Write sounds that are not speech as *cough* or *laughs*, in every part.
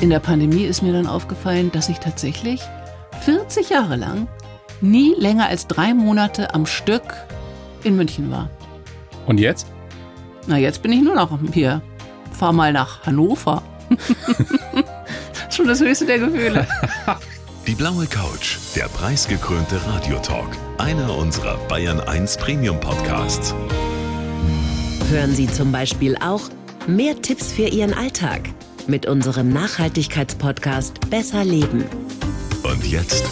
In der Pandemie ist mir dann aufgefallen, dass ich tatsächlich 40 Jahre lang nie länger als drei Monate am Stück in München war. Und jetzt? Na, jetzt bin ich nur noch hier. Fahr mal nach Hannover. *laughs* Schon das höchste der Gefühle. *laughs* Die blaue Couch, der preisgekrönte Radiotalk. Einer unserer Bayern 1 Premium Podcasts. Hören Sie zum Beispiel auch mehr Tipps für Ihren Alltag mit unserem Nachhaltigkeitspodcast Besser Leben. Und jetzt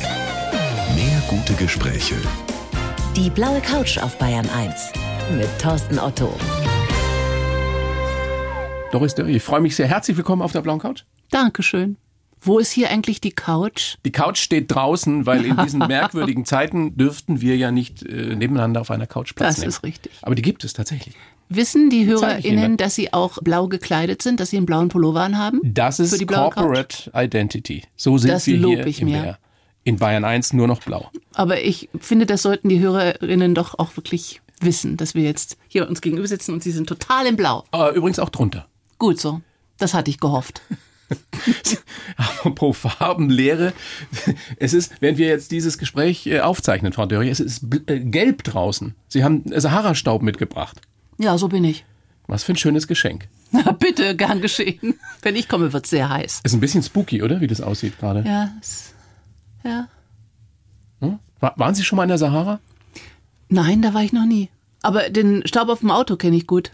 mehr gute Gespräche. Die blaue Couch auf Bayern 1 mit Thorsten Otto. Doris Dörri, ich freue mich sehr. Herzlich willkommen auf der blauen Couch. Dankeschön. Wo ist hier eigentlich die Couch? Die Couch steht draußen, weil in diesen *laughs* merkwürdigen Zeiten dürften wir ja nicht äh, nebeneinander auf einer Couch Platz Das nehmen. ist richtig. Aber die gibt es tatsächlich. Wissen die. HörerInnen, dass sie auch blau gekleidet sind, dass sie einen blauen Pullover anhaben? Das Für ist Corporate Identity. So sind Das wir lob hier ich in, mir. der, in Bayern 1 nur noch blau. Aber ich finde, das sollten die HörerInnen doch auch wirklich wissen, dass wir jetzt hier uns gegenüber sitzen und sie sind total in Blau. Aber übrigens auch drunter. Gut so. Das hatte ich gehofft. *laughs* Apropos Farbenlehre. Es ist, während wir jetzt dieses Gespräch äh, aufzeichnen, Frau Dörri, es ist äh, gelb draußen. Sie haben Sahara-Staub mitgebracht. Ja, so bin ich. Was für ein schönes Geschenk. *laughs* Na, bitte, gern geschehen. Wenn ich komme, wird es sehr heiß. Ist ein bisschen spooky, oder? Wie das aussieht gerade. Ja, es- ja. Hm? Wa- Waren Sie schon mal in der Sahara? Nein, da war ich noch nie. Aber den Staub auf dem Auto kenne ich gut.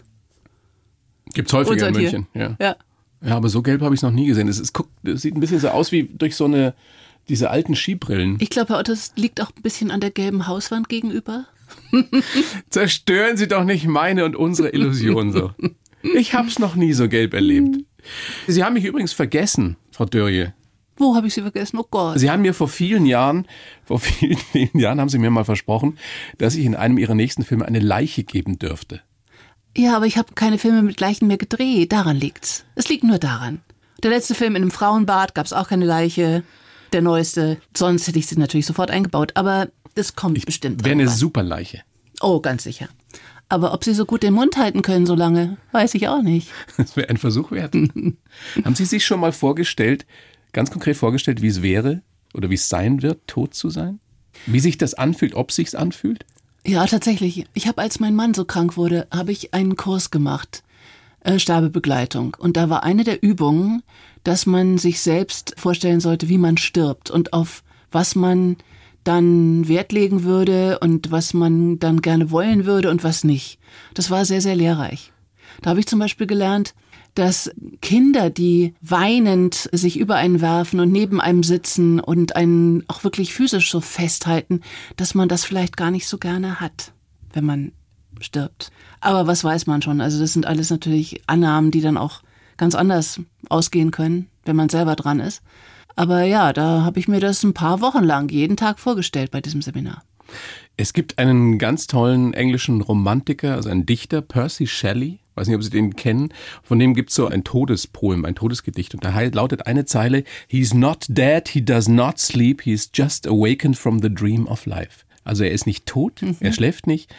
Gibt's häufiger in München. Ja. Ja. ja, aber so gelb habe ich es noch nie gesehen. Es, ist, es sieht ein bisschen so aus wie durch so eine, diese alten Skibrillen. Ich glaube, Herr Otto, das liegt auch ein bisschen an der gelben Hauswand gegenüber. *laughs* Zerstören Sie doch nicht meine und unsere Illusion so. Ich hab's noch nie so gelb erlebt. Sie haben mich übrigens vergessen, Frau Dörrie. Wo habe ich sie vergessen? Oh Gott. Sie haben mir vor vielen Jahren, vor vielen, *laughs* vielen Jahren haben Sie mir mal versprochen, dass ich in einem Ihrer nächsten Filme eine Leiche geben dürfte. Ja, aber ich habe keine Filme mit Leichen mehr gedreht. Daran liegt's. Es liegt nur daran. Der letzte Film in einem Frauenbad gab's auch keine Leiche. Der neueste. Sonst hätte ich sie natürlich sofort eingebaut. Aber das kommt bestimmt. Wäre eine super Leiche. Oh, ganz sicher. Aber ob sie so gut den Mund halten können so lange, weiß ich auch nicht. *laughs* Das wäre ein Versuch wert. *laughs* haben Sie sich schon mal vorgestellt, ganz konkret vorgestellt, wie es wäre oder wie es sein wird, tot zu sein? Wie sich das anfühlt, ob sich's anfühlt? Ja, tatsächlich. Ich habe, als mein Mann so krank wurde, habe ich einen Kurs gemacht, äh, Sterbebegleitung. Und da war eine der Übungen, dass man sich selbst vorstellen sollte, wie man stirbt und auf was man dann Wert legen würde und was man dann gerne wollen würde und was nicht. Das war sehr, sehr lehrreich. Da habe ich zum Beispiel gelernt, dass Kinder, die weinend sich über einen werfen und neben einem sitzen und einen auch wirklich physisch so festhalten, dass man das vielleicht gar nicht so gerne hat, wenn man stirbt. Aber was weiß man schon? Also das sind alles natürlich Annahmen, die dann auch ganz anders ausgehen können, wenn man selber dran ist. Aber ja, da habe ich mir das ein paar Wochen lang jeden Tag vorgestellt bei diesem Seminar. Es gibt einen ganz tollen englischen Romantiker, also einen Dichter, Percy Shelley. Weiß nicht, ob Sie den kennen. Von dem gibt's so ein Todespoem, ein Todesgedicht. Und da lautet eine Zeile, He's not dead, he does not sleep, he is just awakened from the dream of life. Also er ist nicht tot, er schläft nicht,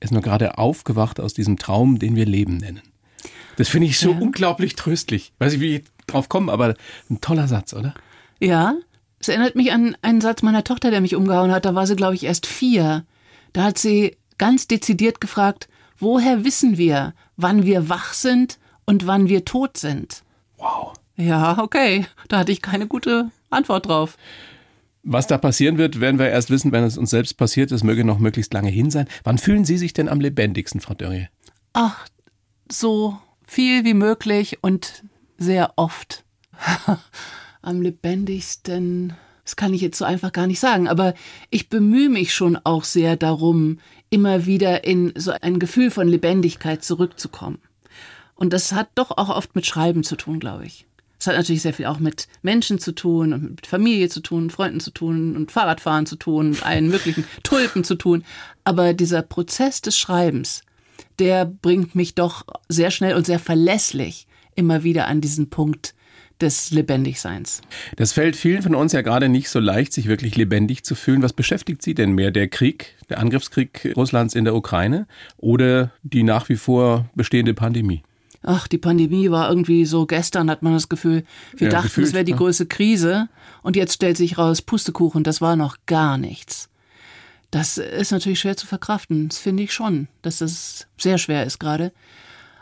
er ist nur gerade aufgewacht aus diesem Traum, den wir Leben nennen. Das finde ich so unglaublich tröstlich. Weiß ich, wie ich drauf komme, aber ein toller Satz, oder? Ja, es erinnert mich an einen Satz meiner Tochter, der mich umgehauen hat. Da war sie, glaube ich, erst vier. Da hat sie ganz dezidiert gefragt, woher wissen wir, wann wir wach sind und wann wir tot sind? Wow. Ja, okay. Da hatte ich keine gute Antwort drauf. Was da passieren wird, werden wir erst wissen, wenn es uns selbst passiert. Es möge noch möglichst lange hin sein. Wann fühlen Sie sich denn am lebendigsten, Frau Dörrie? Ach, so viel wie möglich und sehr oft. *laughs* Am lebendigsten, das kann ich jetzt so einfach gar nicht sagen, aber ich bemühe mich schon auch sehr darum, immer wieder in so ein Gefühl von Lebendigkeit zurückzukommen. Und das hat doch auch oft mit Schreiben zu tun, glaube ich. Es hat natürlich sehr viel auch mit Menschen zu tun und mit Familie zu tun, Freunden zu tun und Fahrradfahren zu tun und allen möglichen *laughs* Tulpen zu tun. Aber dieser Prozess des Schreibens, der bringt mich doch sehr schnell und sehr verlässlich immer wieder an diesen Punkt des Lebendigseins. Das fällt vielen von uns ja gerade nicht so leicht, sich wirklich lebendig zu fühlen. Was beschäftigt Sie denn mehr? Der Krieg, der Angriffskrieg Russlands in der Ukraine oder die nach wie vor bestehende Pandemie? ach, die Pandemie war irgendwie so gestern, hat man das Gefühl, wir Ja, dachten, gefühlt, es wäre die ne? größte Krise und jetzt stellt sich raus, Pustekuchen, das war noch gar nichts. Das ist natürlich schwer zu verkraften, das finde ich schon, dass das sehr schwer ist gerade.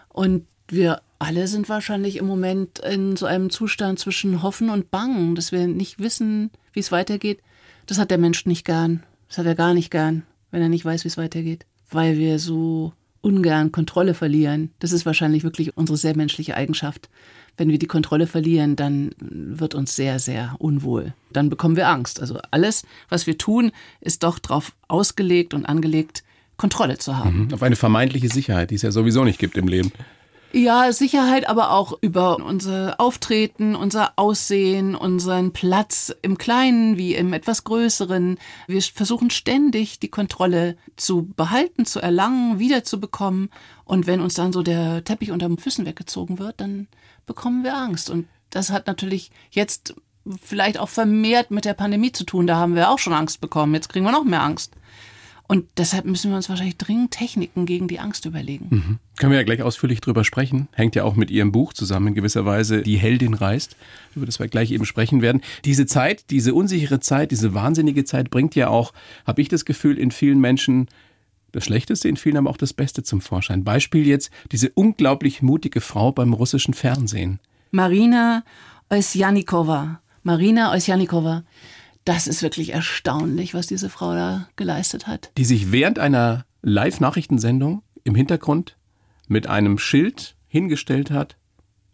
Und wir alle sind wahrscheinlich im Moment in so einem Zustand zwischen Hoffen und Bangen, dass wir nicht wissen, wie es weitergeht. Das hat der Mensch nicht gern. Das hat er gar nicht gern, wenn er nicht weiß, wie es weitergeht. Weil wir so ungern Kontrolle verlieren. Das ist wahrscheinlich wirklich unsere sehr menschliche Eigenschaft. Wenn wir die Kontrolle verlieren, dann wird uns sehr, sehr unwohl. Dann bekommen wir Angst. Also alles, was wir tun, ist doch darauf ausgelegt und angelegt, Kontrolle zu haben. Auf eine vermeintliche Sicherheit, die es ja sowieso nicht gibt im Leben. Ja, Sicherheit, aber auch über unser Auftreten, unser Aussehen, unseren Platz im Kleinen wie im etwas Größeren. Wir versuchen ständig die Kontrolle zu behalten, zu erlangen, wiederzubekommen. Und wenn uns dann so der Teppich unter den Füßen weggezogen wird, dann bekommen wir Angst. Und das hat natürlich jetzt vielleicht auch vermehrt mit der Pandemie zu tun. Da haben wir auch schon Angst bekommen. Jetzt kriegen wir noch mehr Angst. Und deshalb müssen wir uns wahrscheinlich dringend Techniken gegen die Angst überlegen. Können wir ja gleich ausführlich drüber sprechen. Hängt ja auch mit Ihrem Buch zusammen in gewisser Weise. Die Heldin reist, über das wir gleich eben sprechen werden. Diese Zeit, diese unsichere Zeit, diese wahnsinnige Zeit bringt ja auch, habe ich das Gefühl, in vielen Menschen das Schlechteste, in vielen aber auch das Beste zum Vorschein. Beispiel jetzt diese unglaublich mutige Frau beim russischen Fernsehen. Marina Osjanikova. Marina Osjanikova. Das ist wirklich erstaunlich, was diese Frau da geleistet hat. die sich während einer Live-Nachrichtensendung im Hintergrund mit einem Schild hingestellt hat.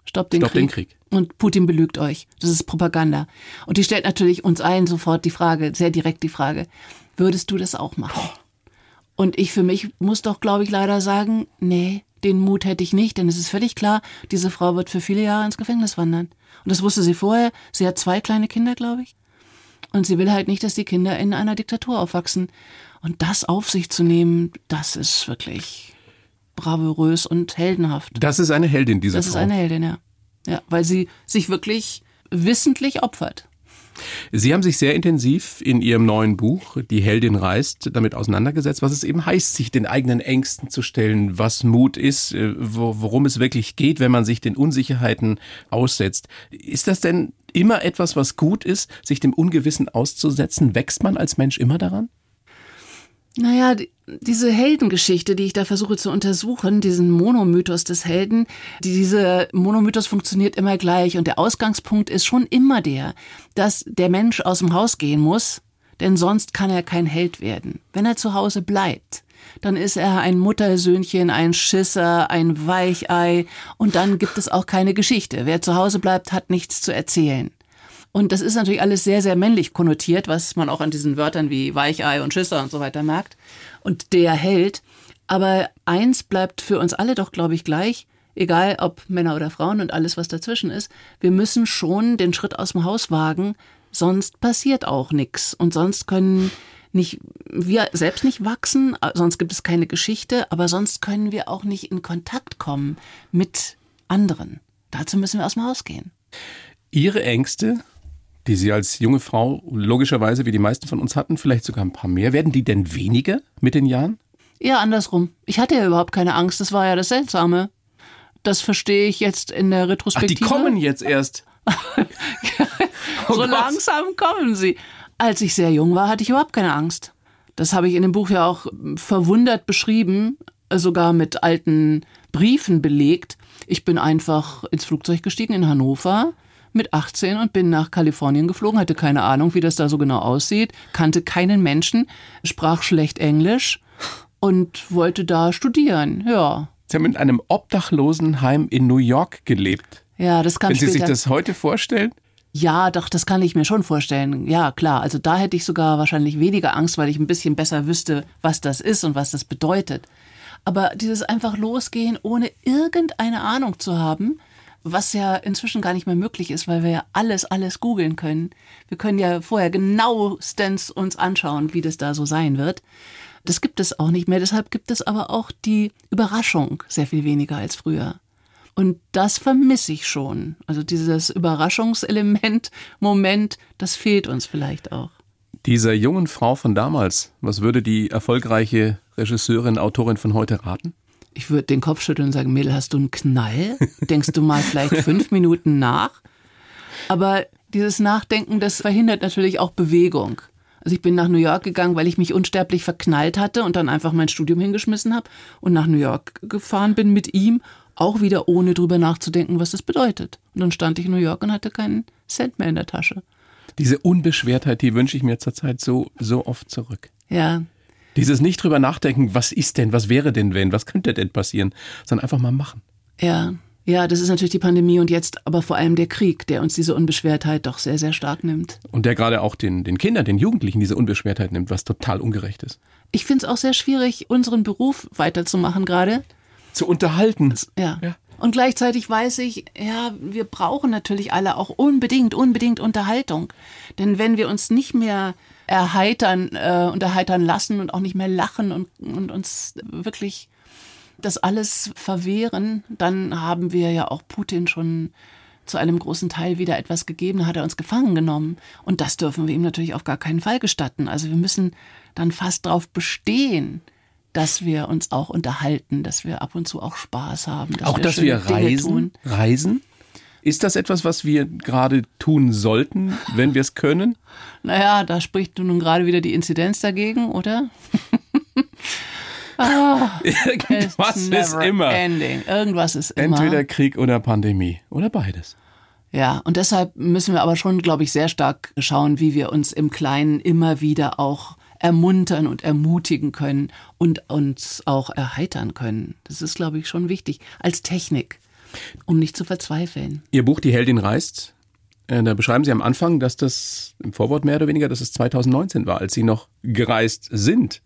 Stopp den, Stopp Krieg. den Krieg. Und Putin belügt euch. Das ist Propaganda. Und die stellt natürlich uns allen sofort die Frage, sehr direkt die Frage, würdest du das auch machen? Und ich für mich muss doch, glaube ich, leider sagen, nee, den Mut hätte ich nicht, denn es ist völlig klar, diese Frau wird für viele Jahre ins Gefängnis wandern. Und das wusste sie vorher. Sie hat zwei kleine Kinder, glaube ich. Und sie will halt nicht, dass die Kinder in einer Diktatur aufwachsen. Und das auf sich zu nehmen, das ist wirklich bravourös und heldenhaft. Das ist eine Heldin, diese Das Frau. ist eine Heldin, ja. Ja, weil sie sich wirklich wissentlich opfert. Sie haben sich sehr intensiv in Ihrem neuen Buch, Die Heldin reist, damit auseinandergesetzt, was es eben heißt, sich den eigenen Ängsten zu stellen, was Mut ist, äh, wo, worum es wirklich geht, wenn man sich den Unsicherheiten aussetzt. Ist das denn immer etwas, was gut ist, sich dem Ungewissen auszusetzen? Wächst man als Mensch immer daran? Naja, die, diese Heldengeschichte, die ich da versuche zu untersuchen, diesen Monomythos des Helden, die, dieser Monomythos funktioniert immer gleich und der Ausgangspunkt ist schon immer der, dass der Mensch aus dem Haus gehen muss, denn sonst kann er kein Held werden. Wenn er zu Hause bleibt, dann ist er ein Muttersöhnchen, ein Schisser, ein Weichei und dann gibt es auch keine Geschichte. Wer zu Hause bleibt, hat nichts zu erzählen. Und das ist natürlich alles sehr, sehr männlich konnotiert, was man auch an diesen Wörtern wie Weichei und Schisser und so weiter merkt. Und der Held. Aber eins bleibt für uns alle doch, glaube ich, gleich, egal ob Männer oder Frauen und alles, was dazwischen ist. Wir müssen schon den Schritt aus dem Haus wagen, sonst passiert auch nichts. Und sonst können nicht, wir selbst nicht wachsen, sonst gibt es keine Geschichte, aber sonst können wir auch nicht in Kontakt kommen mit anderen. Dazu müssen wir aus dem Haus gehen. Ihre Ängste, die Sie als junge Frau logischerweise, wie die meisten von uns hatten, vielleicht sogar ein paar mehr, werden die denn weniger mit den Jahren? Eher andersrum. Ich hatte ja überhaupt keine Angst, das war ja das Seltsame. Das verstehe ich jetzt in der Ach, die Retrospektive. kommen jetzt erst. *laughs* Oh so Gott. langsam kommen sie. Als ich sehr jung war, hatte ich überhaupt keine Angst. Das habe ich in dem Buch ja auch verwundert beschrieben, sogar mit alten Briefen belegt. Ich bin einfach ins Flugzeug gestiegen in Hannover mit 18 und bin nach Kalifornien geflogen, hatte keine Ahnung, wie das da so genau aussieht, kannte keinen Menschen, sprach schlecht Englisch und wollte da studieren. Ja. Sie haben in einem Obdachlosenheim in New York gelebt. Ja, das kam Wenn Sie später. sich das heute vorstellen? Ja, doch, das kann ich mir schon vorstellen. Ja, klar. Also da hätte ich sogar wahrscheinlich weniger Angst, weil ich ein bisschen besser wüsste, was das ist und was das bedeutet. Aber dieses einfach losgehen, ohne irgendeine Ahnung zu haben, was ja inzwischen gar nicht mehr möglich ist, weil wir ja alles, alles googeln können. Wir können ja vorher genauestens uns anschauen, wie das da so sein wird. Das gibt es auch nicht mehr. Deshalb gibt es aber auch die Überraschung sehr viel weniger als früher. Und das vermisse ich schon. Also dieses Überraschungselement, Moment, das fehlt uns vielleicht auch. Dieser jungen Frau von damals, was würde die erfolgreiche Regisseurin, Autorin von heute raten? Ich würde den Kopf schütteln und sagen, Mädel, hast du einen Knall? Denkst du mal vielleicht *laughs* fünf Minuten nach? Aber dieses Nachdenken, das verhindert natürlich auch Bewegung. Also ich bin nach New York gegangen, weil ich mich unsterblich verknallt hatte und dann einfach mein Studium hingeschmissen habe und nach New York gefahren bin mit ihm, auch wieder ohne drüber nachzudenken, was das bedeutet. Und dann stand ich in New York und hatte keinen Cent mehr in der Tasche. Diese Unbeschwertheit, die wünsche ich mir zurzeit so, so oft zurück. Ja. Dieses nicht drüber nachdenken, was ist denn, was wäre denn, wenn, was könnte denn passieren, sondern einfach mal machen. Ja. Ja, das ist natürlich die Pandemie und jetzt aber vor allem der Krieg, der uns diese Unbeschwertheit doch sehr, sehr stark nimmt. Und der gerade auch den, den Kindern, den Jugendlichen diese Unbeschwertheit nimmt, was total ungerecht ist. Ich finde es auch sehr schwierig, unseren Beruf weiterzumachen gerade. Zu unterhalten. Ja. ja. Und gleichzeitig weiß ich, ja, wir brauchen natürlich alle auch unbedingt, unbedingt Unterhaltung. Denn wenn wir uns nicht mehr erheitern, äh, unterheitern lassen und auch nicht mehr lachen und, und uns wirklich das alles verwehren, dann haben wir ja auch Putin schon zu einem großen Teil wieder etwas gegeben, hat er uns gefangen genommen. Und das dürfen wir ihm natürlich auf gar keinen Fall gestatten. Also wir müssen dann fast darauf bestehen, dass wir uns auch unterhalten, dass wir ab und zu auch Spaß haben. Dass auch wir dass wir reisen, reisen? Ist das etwas, was wir gerade tun sollten, wenn wir es können? *laughs* Naja, da spricht nun gerade wieder die Inzidenz dagegen, oder? *laughs* Ah, *laughs* Irgendwas ist immer. Ending. Irgendwas ist immer. Entweder Krieg oder Pandemie oder beides. Ja, und deshalb müssen wir aber schon, glaube ich, sehr stark schauen, wie wir uns im Kleinen immer wieder auch ermuntern und ermutigen können und uns auch erheitern können. Das ist, glaube ich, schon wichtig als Technik, um nicht zu verzweifeln. Ihr Buch Die Heldin reist, äh, da beschreiben Sie am Anfang, dass das im Vorwort mehr oder weniger, dass es 2019 war, als Sie noch gereist sind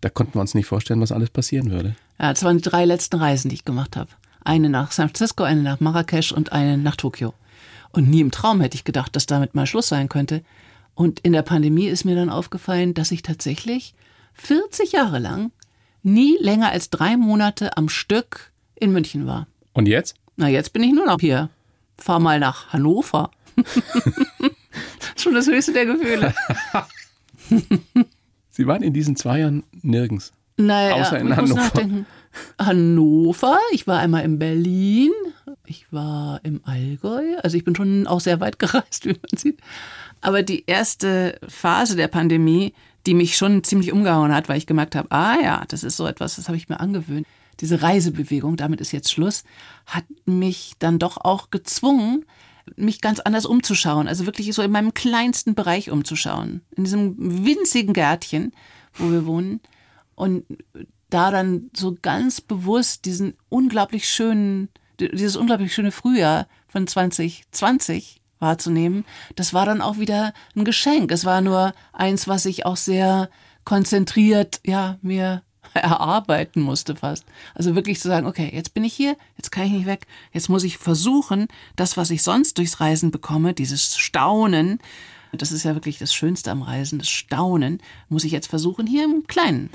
da konnten wir uns nicht vorstellen, was alles passieren würde. Ja, das waren die drei letzten Reisen, die ich gemacht habe. Eine nach San Francisco, eine nach Marrakesch und eine nach Tokio. Und nie im Traum hätte ich gedacht, dass damit mal Schluss sein könnte. Und in der Pandemie ist mir dann aufgefallen, dass ich tatsächlich 40 Jahre lang nie länger als drei Monate am Stück in München war. Und jetzt? Na, jetzt bin ich nur noch hier. Fahr mal nach Hannover. *laughs* Schon das höchste der Gefühle. *laughs* Sie waren in diesen zwei Jahren nirgends. Naja, außer in Hannover. Hannover, ich war einmal in Berlin, ich war im Allgäu, also ich bin schon auch sehr weit *laughs* gereist, wie man sieht. Aber die erste Phase der Pandemie, die mich schon ziemlich umgehauen hat, weil ich gemerkt habe, ah ja, das ist so etwas, das habe ich mir angewöhnt. Diese Reisebewegung, damit ist jetzt Schluss, hat mich dann doch auch gezwungen, mich ganz anders umzuschauen. Also wirklich so in meinem kleinsten Bereich umzuschauen. In diesem winzigen Gärtchen, wo wir wohnen. Und da dann so ganz bewusst diesen unglaublich schönen, dieses unglaublich schöne Frühjahr von 2020 wahrzunehmen, das war dann auch wieder ein Geschenk. Es war nur eins, was ich auch sehr konzentriert, ja, mir *laughs* erarbeiten musste fast. Also wirklich zu sagen, okay, jetzt bin ich hier, jetzt kann ich nicht weg, jetzt muss ich versuchen, das, was ich sonst durchs Reisen bekomme, dieses Staunen, das ist ja wirklich das Schönste am Reisen, das Staunen, muss ich jetzt versuchen, hier im Kleinen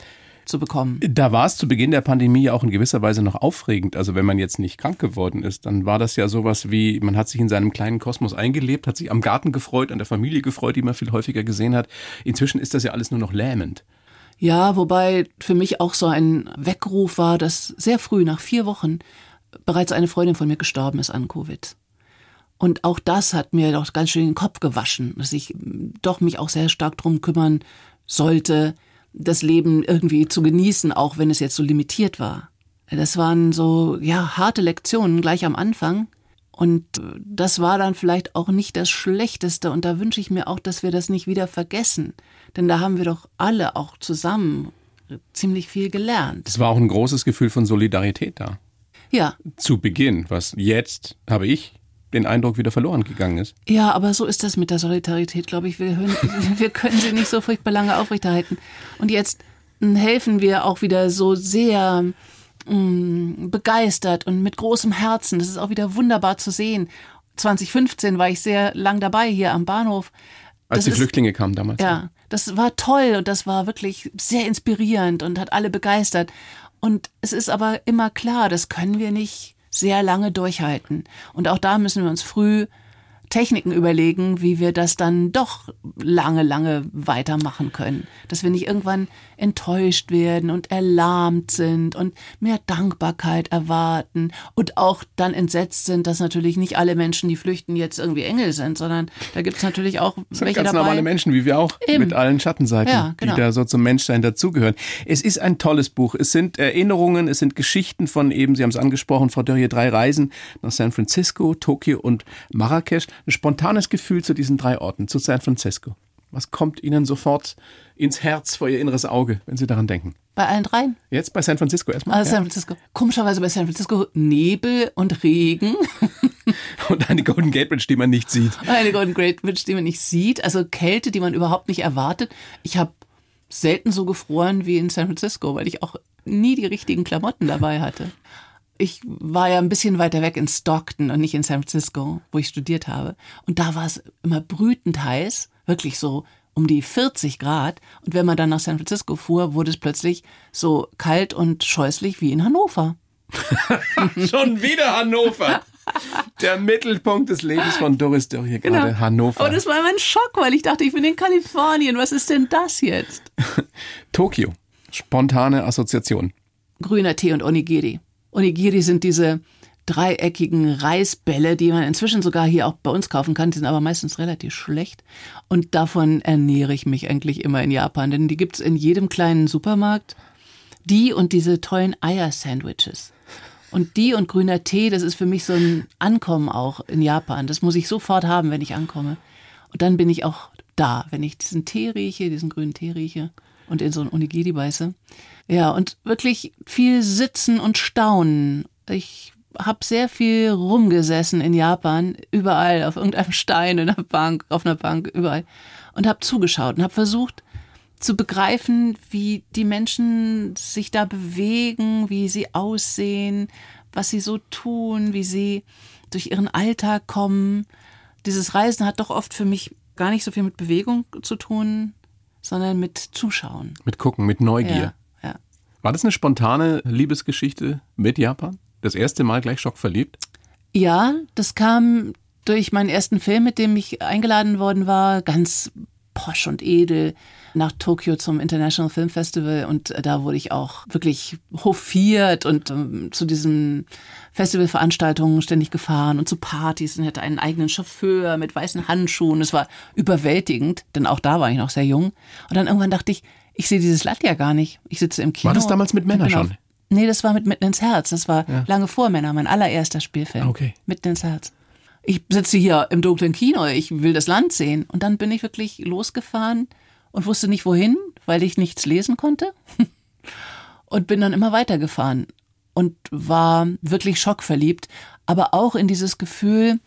zu bekommen. Da war es zu Beginn der Pandemie auch in gewisser Weise noch aufregend. Also wenn man jetzt nicht krank geworden ist, dann war das ja sowas wie, man hat sich in seinem kleinen Kosmos eingelebt, hat sich am Garten gefreut, an der Familie gefreut, die man viel häufiger gesehen hat. Inzwischen ist das ja alles nur noch lähmend. Ja, wobei für mich auch so ein Weckruf war, dass sehr früh, nach vier Wochen, bereits eine Freundin von mir gestorben ist an Covid. Und auch das hat mir doch ganz schön den Kopf gewaschen, dass ich doch mich auch sehr stark drum kümmern sollte, das Leben irgendwie zu genießen, auch wenn es jetzt so limitiert war. Das waren so, ja, harte Lektionen gleich am Anfang. Und das war dann vielleicht auch nicht das Schlechteste. Und da wünsche ich mir auch, dass wir das nicht wieder vergessen. Denn da haben wir doch alle auch zusammen ziemlich viel gelernt. Es war auch ein großes Gefühl von Solidarität da. Ja. Zu Beginn, was jetzt, habe ich den Eindruck, wieder verloren gegangen ist. Ja, aber so ist das mit der Solidarität, glaube ich. Wir, hören, *laughs* wir können sie nicht so furchtbar lange aufrechterhalten. Und jetzt helfen wir auch wieder so sehr mh, mm, begeistert und mit großem Herzen. Das ist auch wieder wunderbar zu sehen. 2015 war ich sehr lang dabei hier am Bahnhof. Als das die ist, Flüchtlinge kamen damals. Ja, das war toll und das war wirklich sehr inspirierend und hat alle begeistert. Und es ist aber immer klar, das können wir nicht sehr lange durchhalten. Und auch da müssen wir uns früh Techniken überlegen, wie wir das dann doch lange, lange weitermachen können. Dass wir nicht irgendwann enttäuscht werden und erlahmt sind und mehr Dankbarkeit erwarten und auch dann entsetzt sind, dass natürlich nicht alle Menschen, die flüchten, jetzt irgendwie Engel sind, sondern da gibt es natürlich auch das sind welche ganz dabei. normale Menschen, wie wir auch, Eben. mit allen Schattenseiten, Ja, genau. die da so zum Menschsein dazugehören. Es ist ein tolles Buch. Es sind Erinnerungen, es sind Geschichten von eben, Sie haben es angesprochen, Frau Dörrie, drei Reisen nach San Francisco, Tokio und Marrakesch. Ein spontanes Gefühl zu diesen drei Orten, zu San Francisco. Was kommt Ihnen sofort ins Herz vor Ihr inneres Auge, wenn Sie daran denken? Bei allen dreien? Jetzt bei San Francisco erstmal. Also San Francisco. Komischerweise bei San Francisco Nebel und Regen. *laughs* Und eine Golden Gate Bridge, die man nicht sieht. Eine Golden Great Bridge, die man nicht sieht. Also Kälte, die man überhaupt nicht erwartet. Ich habe selten so gefroren wie in San Francisco, weil ich auch nie die richtigen Klamotten dabei hatte. Ich war ja ein bisschen weiter weg in Stockton und nicht in San Francisco, wo ich studiert habe. Und da war es immer brütend heiß, wirklich so um die 40 Grad. Und wenn man dann nach San Francisco fuhr, wurde es plötzlich so kalt und scheußlich wie in Hannover. *laughs* Schon wieder Hannover. Der Mittelpunkt des Lebens von Doris Dörrie gerade, Hannover. Und es war immer ein Schock, weil ich dachte, ich bin in Kalifornien. Was ist denn das jetzt? *laughs* Tokio. Spontane Assoziation. grüner Tee und Onigiri. Onigiri sind diese dreieckigen Reisbälle, die man inzwischen sogar hier auch bei uns kaufen kann. Die sind aber meistens relativ schlecht. Und davon ernähre ich mich eigentlich immer in Japan, denn die gibt's in jedem kleinen Supermarkt. Die und diese tollen Eier-Sandwiches. Und die und grüner Tee, das ist für mich so ein Ankommen auch in Japan. Das muss ich sofort haben, wenn ich ankomme. Und dann bin ich auch da, wenn ich diesen Tee rieche, diesen grünen Tee rieche und in so ein Onigiri beiße. Ja, und wirklich viel sitzen und staunen. Ich habe sehr viel rumgesessen in Japan, überall, auf irgendeinem Stein, in einer Bank, auf einer Bank, überall. Und habe zugeschaut und habe versucht zu begreifen, wie die Menschen sich da bewegen, wie sie aussehen, was sie so tun, wie sie durch ihren Alltag kommen. Dieses Reisen hat doch oft für mich gar nicht so viel mit Bewegung zu tun, sondern mit Zuschauen. Mit Gucken, mit Neugier. Ja, ja. War das eine spontane Liebesgeschichte mit Japan? Das erste Mal gleich schockverliebt? Ja, das kam durch meinen ersten Film, mit dem ich eingeladen worden war, ganz posch und edel nach Tokio zum International Film Festival und da wurde ich auch wirklich hofiert und ähm, zu diesen Festivalveranstaltungen ständig gefahren und zu Partys und hatte einen eigenen Chauffeur mit weißen Handschuhen. Es war überwältigend, denn auch da war ich noch sehr jung. Und dann irgendwann dachte ich, ich sehe dieses Land ja gar nicht. Ich sitze im Kino. War das damals mit Männer und bin schon? Nee, das war mit Mitten ins Herz. Das war lange vor Männer, mein allererster Spielfilm. Okay. Mitten ins Herz. Ich sitze hier im dunklen Kino, ich will das Land sehen. Und dann bin ich wirklich losgefahren und wusste nicht wohin, weil ich nichts lesen konnte. *laughs* Und bin dann immer weitergefahren und war wirklich schockverliebt, aber auch in dieses Gefühl,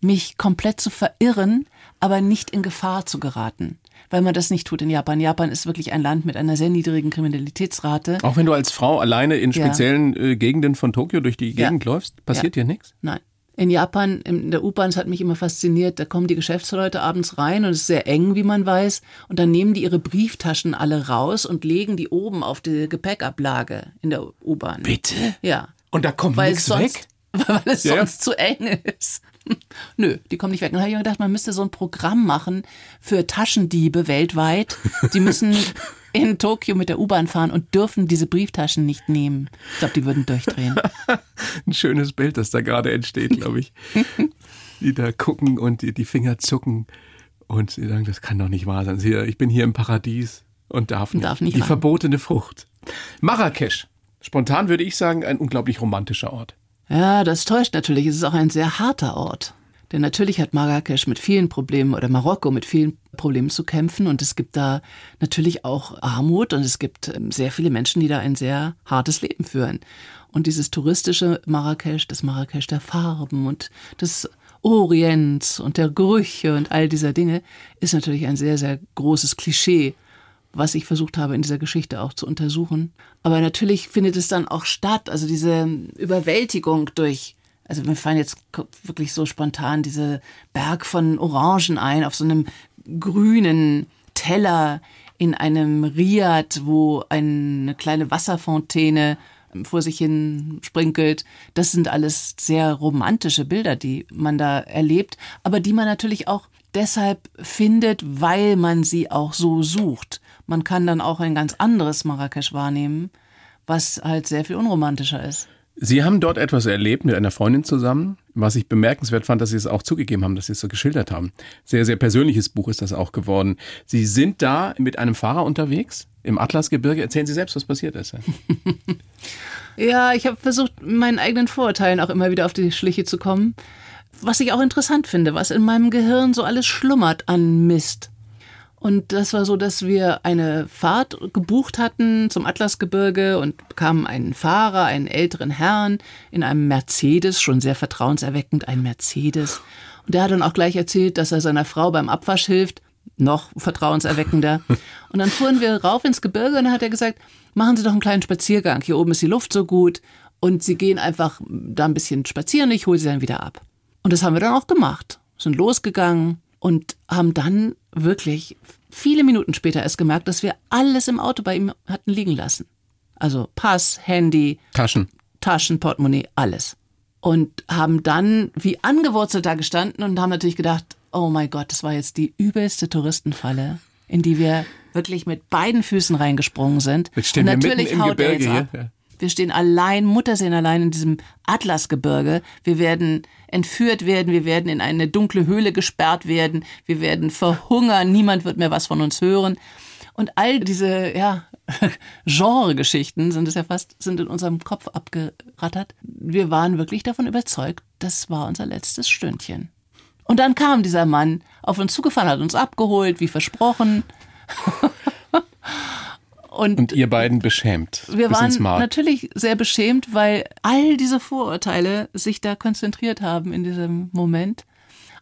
mich komplett zu verirren, aber nicht in Gefahr zu geraten. Weil man das nicht tut in Japan. Japan ist wirklich ein Land mit einer sehr niedrigen Kriminalitätsrate. Auch wenn du als Frau alleine in Ja. speziellen äh, Gegenden von Tokio durch die Ja. Gegend läufst, passiert dir nichts? Nein. In Japan, in der U-Bahn, das hat mich immer fasziniert, da kommen die Geschäftsleute abends rein und es ist sehr eng, wie man weiß. Und dann nehmen die ihre Brieftaschen alle raus und legen die oben auf die Gepäckablage in der U-Bahn. Bitte? Ja. Und da kommt nichts es weg? *laughs* weil es Ja, ja. sonst zu eng ist. *laughs* Nö, die kommen nicht weg. Und dann habe ich mir gedacht, man müsste so ein Programm machen für Taschendiebe weltweit. Die müssen *laughs* in Tokio mit der U-Bahn fahren und dürfen diese Brieftaschen nicht nehmen. Ich glaube, die würden durchdrehen. *laughs* Ein schönes Bild, das da gerade entsteht, glaube ich. die da gucken und die, die Finger zucken und sie sagen, das kann doch nicht wahr sein. Sie, ich bin hier im Paradies und darf nicht. Darf nicht die rein. verbotene Frucht. Marrakesch. Spontan würde ich sagen, ein unglaublich romantischer Ort. Ja, das täuscht natürlich. Es ist auch ein sehr harter Ort. Denn natürlich hat Marrakesch mit vielen Problemen oder Marokko mit vielen Problemen zu kämpfen und es gibt da natürlich auch Armut und es gibt ähm, sehr viele Menschen, die da ein sehr hartes Leben führen. Und dieses touristische Marrakesch, das Marrakesch der Farben und des Orients und der Gerüche und all dieser Dinge ist natürlich ein sehr, sehr großes Klischee, was ich versucht habe in dieser Geschichte auch zu untersuchen. Aber natürlich findet es dann auch statt, also diese Überwältigung durch, also mir fallen jetzt wirklich so spontan diese Berg von Orangen ein auf so einem grünen Teller in einem Riad, wo eine kleine Wasserfontäne vor sich hin sprinkelt. Das sind alles sehr romantische Bilder, die man da erlebt, aber die man natürlich auch deshalb findet, weil man sie auch so sucht. Man kann dann auch ein ganz anderes Marrakesch wahrnehmen, was halt sehr viel unromantischer ist. Sie haben dort etwas erlebt mit einer Freundin zusammen, was ich bemerkenswert fand, dass Sie es auch zugegeben haben, dass Sie es so geschildert haben. Sehr, sehr persönliches Buch ist das auch geworden. Sie sind da mit einem Fahrer unterwegs im Atlasgebirge. Erzählen Sie selbst, was passiert ist. *laughs* ja, ich habe versucht, meinen eigenen Vorurteilen auch immer wieder auf die Schliche zu kommen. Was ich auch interessant finde, was in meinem Gehirn so alles schlummert an Mist. Und das war so, dass wir eine Fahrt gebucht hatten zum Atlasgebirge und bekamen einen Fahrer, einen älteren Herrn in einem Mercedes, schon sehr vertrauenserweckend, ein Mercedes. Und der hat dann auch gleich erzählt, dass er seiner Frau beim Abwasch hilft. Noch vertrauenserweckender. *laughs* Und dann fuhren wir rauf ins Gebirge und dann hat er gesagt, machen Sie doch einen kleinen Spaziergang. Hier oben ist die Luft so gut. Und Sie gehen einfach da ein bisschen spazieren, ich hole Sie dann wieder ab. Und das haben wir dann auch gemacht. Sind losgegangen, und haben dann wirklich viele Minuten später erst gemerkt, dass wir alles im Auto bei ihm hatten liegen lassen. Also Pass, Handy, Taschen, Taschen, Portemonnaie, alles. Und haben dann wie angewurzelt da gestanden und haben natürlich gedacht, oh mein Gott, das war jetzt die übelste Touristenfalle, in die wir wirklich mit beiden Füßen reingesprungen sind. Jetzt stehen und natürlich wir mitten im Gebirge hier. Wir stehen allein, Mutterseen allein in diesem Atlasgebirge. Wir werden entführt werden, wir werden in eine dunkle Höhle gesperrt werden, wir werden verhungern, niemand wird mehr was von uns hören. Und all diese, ja, *laughs* Genre-Geschichten sind es ja fast, sind in unserem Kopf abgerattert. Wir waren wirklich davon überzeugt, das war unser letztes Stündchen. Und dann kam dieser Mann auf uns zugefahren, hat uns abgeholt, wie versprochen. *laughs* Und, und ihr beiden beschämt. Wir waren natürlich sehr beschämt, weil all diese Vorurteile sich da konzentriert haben in diesem Moment.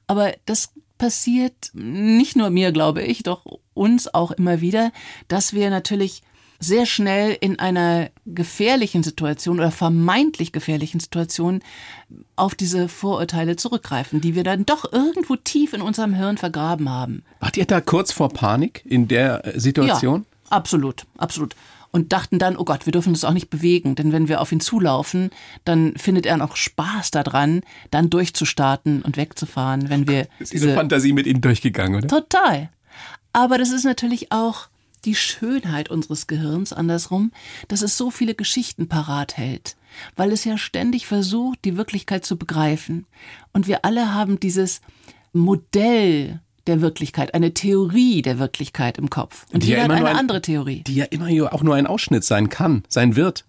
Aber das passiert nicht nur mir, glaube ich, doch uns auch immer wieder, dass wir natürlich sehr schnell in einer gefährlichen Situation oder vermeintlich gefährlichen Situation auf diese Vorurteile zurückgreifen, die wir dann doch irgendwo tief in unserem Hirn vergraben haben. Wart ihr da kurz vor Panik in der Situation? Ja. Absolut, absolut. Und dachten dann, oh Gott, wir dürfen uns auch nicht bewegen, denn wenn wir auf ihn zulaufen, dann findet er noch Spaß daran, dann durchzustarten und wegzufahren, wenn wir. Ist diese Fantasie mit ihm durchgegangen, oder? Total. Aber das ist natürlich auch die Schönheit unseres Gehirns andersrum, dass es so viele Geschichten parat hält, weil es ja ständig versucht, die Wirklichkeit zu begreifen. Und wir alle haben dieses Modell der Wirklichkeit, eine Theorie der Wirklichkeit im Kopf. Und die jeder ja hat eine ein, andere Theorie. Die ja immer auch nur ein Ausschnitt sein kann, sein wird.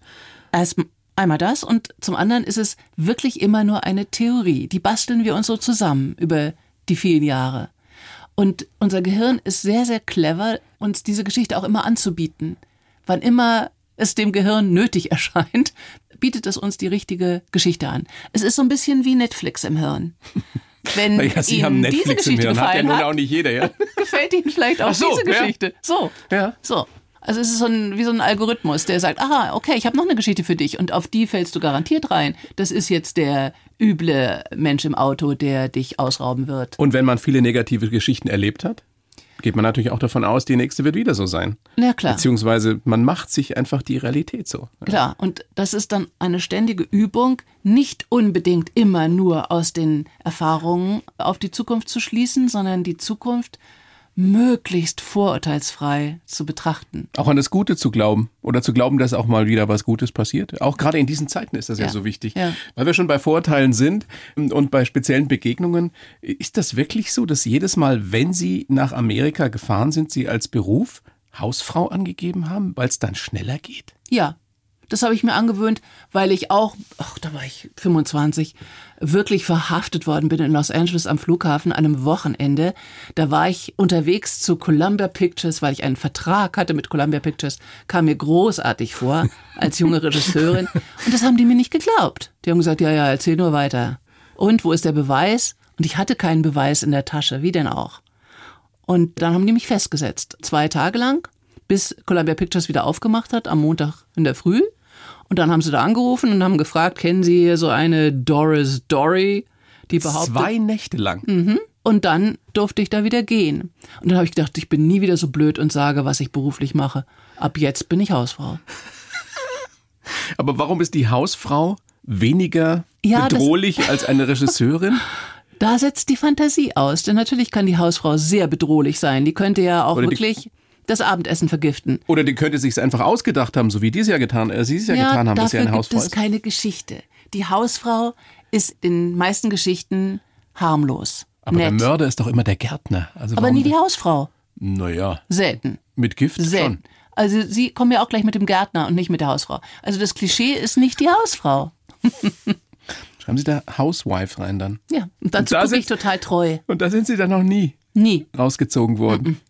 Erst einmal das und zum anderen ist es wirklich immer nur eine Theorie. Die basteln wir uns so zusammen über die vielen Jahre. Und unser Gehirn ist sehr, sehr clever, uns diese Geschichte auch immer anzubieten. Wann immer es dem Gehirn nötig *laughs* erscheint, bietet es uns die richtige Geschichte an. Es ist so ein bisschen wie Netflix im Hirn. Wenn naja, Sie Ihnen haben Netflix diese Geschichte im Hirn, hat ja nun auch nicht jeder, ja? *laughs* gefällt Ihnen vielleicht auch so, diese Geschichte. Ja. So, ja. so. Also es ist so ein, wie so ein Algorithmus, der sagt, aha, okay, ich habe noch eine Geschichte für dich und auf die fällst du garantiert rein. Das ist jetzt der üble Mensch im Auto, der dich ausrauben wird. Und wenn man viele negative Geschichten erlebt hat? Geht man natürlich auch davon aus, die nächste wird wieder so sein. Ja, klar. Beziehungsweise man macht sich einfach die Realität so. Klar, und das ist dann eine ständige Übung, nicht unbedingt immer nur aus den Erfahrungen auf die Zukunft zu schließen, sondern die Zukunft möglichst vorurteilsfrei zu betrachten. Auch an das Gute zu glauben oder zu glauben, dass auch mal wieder was Gutes passiert. Auch gerade in diesen Zeiten ist das ja, ja so wichtig. Ja. Weil wir schon bei Vorurteilen sind und bei speziellen Begegnungen. Ist das wirklich so, dass jedes Mal, wenn Sie nach Amerika gefahren sind, Sie als Beruf Hausfrau angegeben haben, weil es dann schneller geht? Ja, das habe ich mir angewöhnt, weil ich auch, ach, da war ich 25, wirklich verhaftet worden bin in Los Angeles am Flughafen an einem Wochenende. Da war ich unterwegs zu Columbia Pictures, weil ich einen Vertrag hatte mit Columbia Pictures, kam mir großartig vor als junge Regisseurin. Und das haben die mir nicht geglaubt. Die haben gesagt, ja, ja, erzähl nur weiter. Und wo ist der Beweis? Und ich hatte keinen Beweis in der Tasche, wie denn auch. Und dann haben die mich festgesetzt. Zwei Tage lang, bis Columbia Pictures wieder aufgemacht hat, am Montag in der Früh. Und dann haben sie da angerufen und haben gefragt, kennen Sie hier so eine Doris Dory, die behauptet. Zwei Nächte lang. Mhm. Und dann durfte ich da wieder gehen. Und dann habe ich gedacht, ich bin nie wieder so blöd und sage, was ich beruflich mache. Ab jetzt bin ich Hausfrau. *laughs* Aber warum ist die Hausfrau weniger Ja, bedrohlich als eine Regisseurin? *laughs* Da setzt die Fantasie aus, denn natürlich kann die Hausfrau sehr bedrohlich sein. Die könnte ja auch Oder wirklich das Abendessen vergiften. Oder die könnte sich einfach ausgedacht haben, so wie die es ja getan, äh, sie es ja, getan haben, dass sie eine gibt Hausfrau es ist. keine Geschichte. Die Hausfrau ist in den meisten Geschichten harmlos, Aber der nett, Mörder ist doch immer der Gärtner. Also aber nie die Hausfrau. Naja, Selten. mit Gift schon. Selten. Also sie kommen ja auch gleich mit dem Gärtner und nicht mit der Hausfrau. Also das Klischee ist nicht die Hausfrau. *laughs* Schreiben Sie da Housewife rein dann. Ja, und dazu da gucke sind- ich total treu. Und da sind Sie dann noch nie Nie. rausgezogen worden.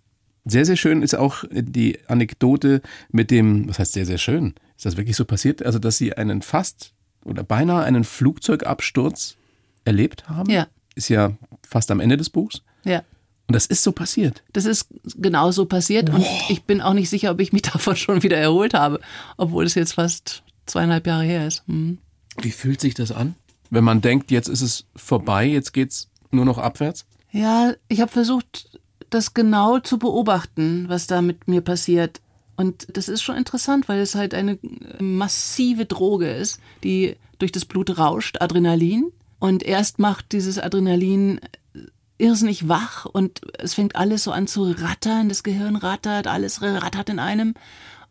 Sehr, sehr schön ist auch die Anekdote mit dem, was heißt sehr, sehr schön? Ist das wirklich so passiert? Also, dass Sie einen fast oder beinahe einen Flugzeugabsturz erlebt haben? Ja. Ist ja fast am Ende des Buchs. Ja. Und das ist so passiert. Das ist genau so passiert und ich bin auch nicht sicher, ob ich mich *laughs* davon schon wieder erholt habe, obwohl es jetzt fast zweieinhalb Jahre her ist. Hm. Wie fühlt sich das an? Wenn man denkt, jetzt ist es vorbei, jetzt geht's nur noch abwärts? Ja, ich habe versucht, das genau zu beobachten, was da mit mir passiert. Und das ist schon interessant, weil es halt eine äh, massive Droge ist, die durch das Blut rauscht, Adrenalin. Und erst macht dieses Adrenalin äh, irrsinnig wach und es fängt alles so an zu rattern, das Gehirn rattert, alles rattert in einem.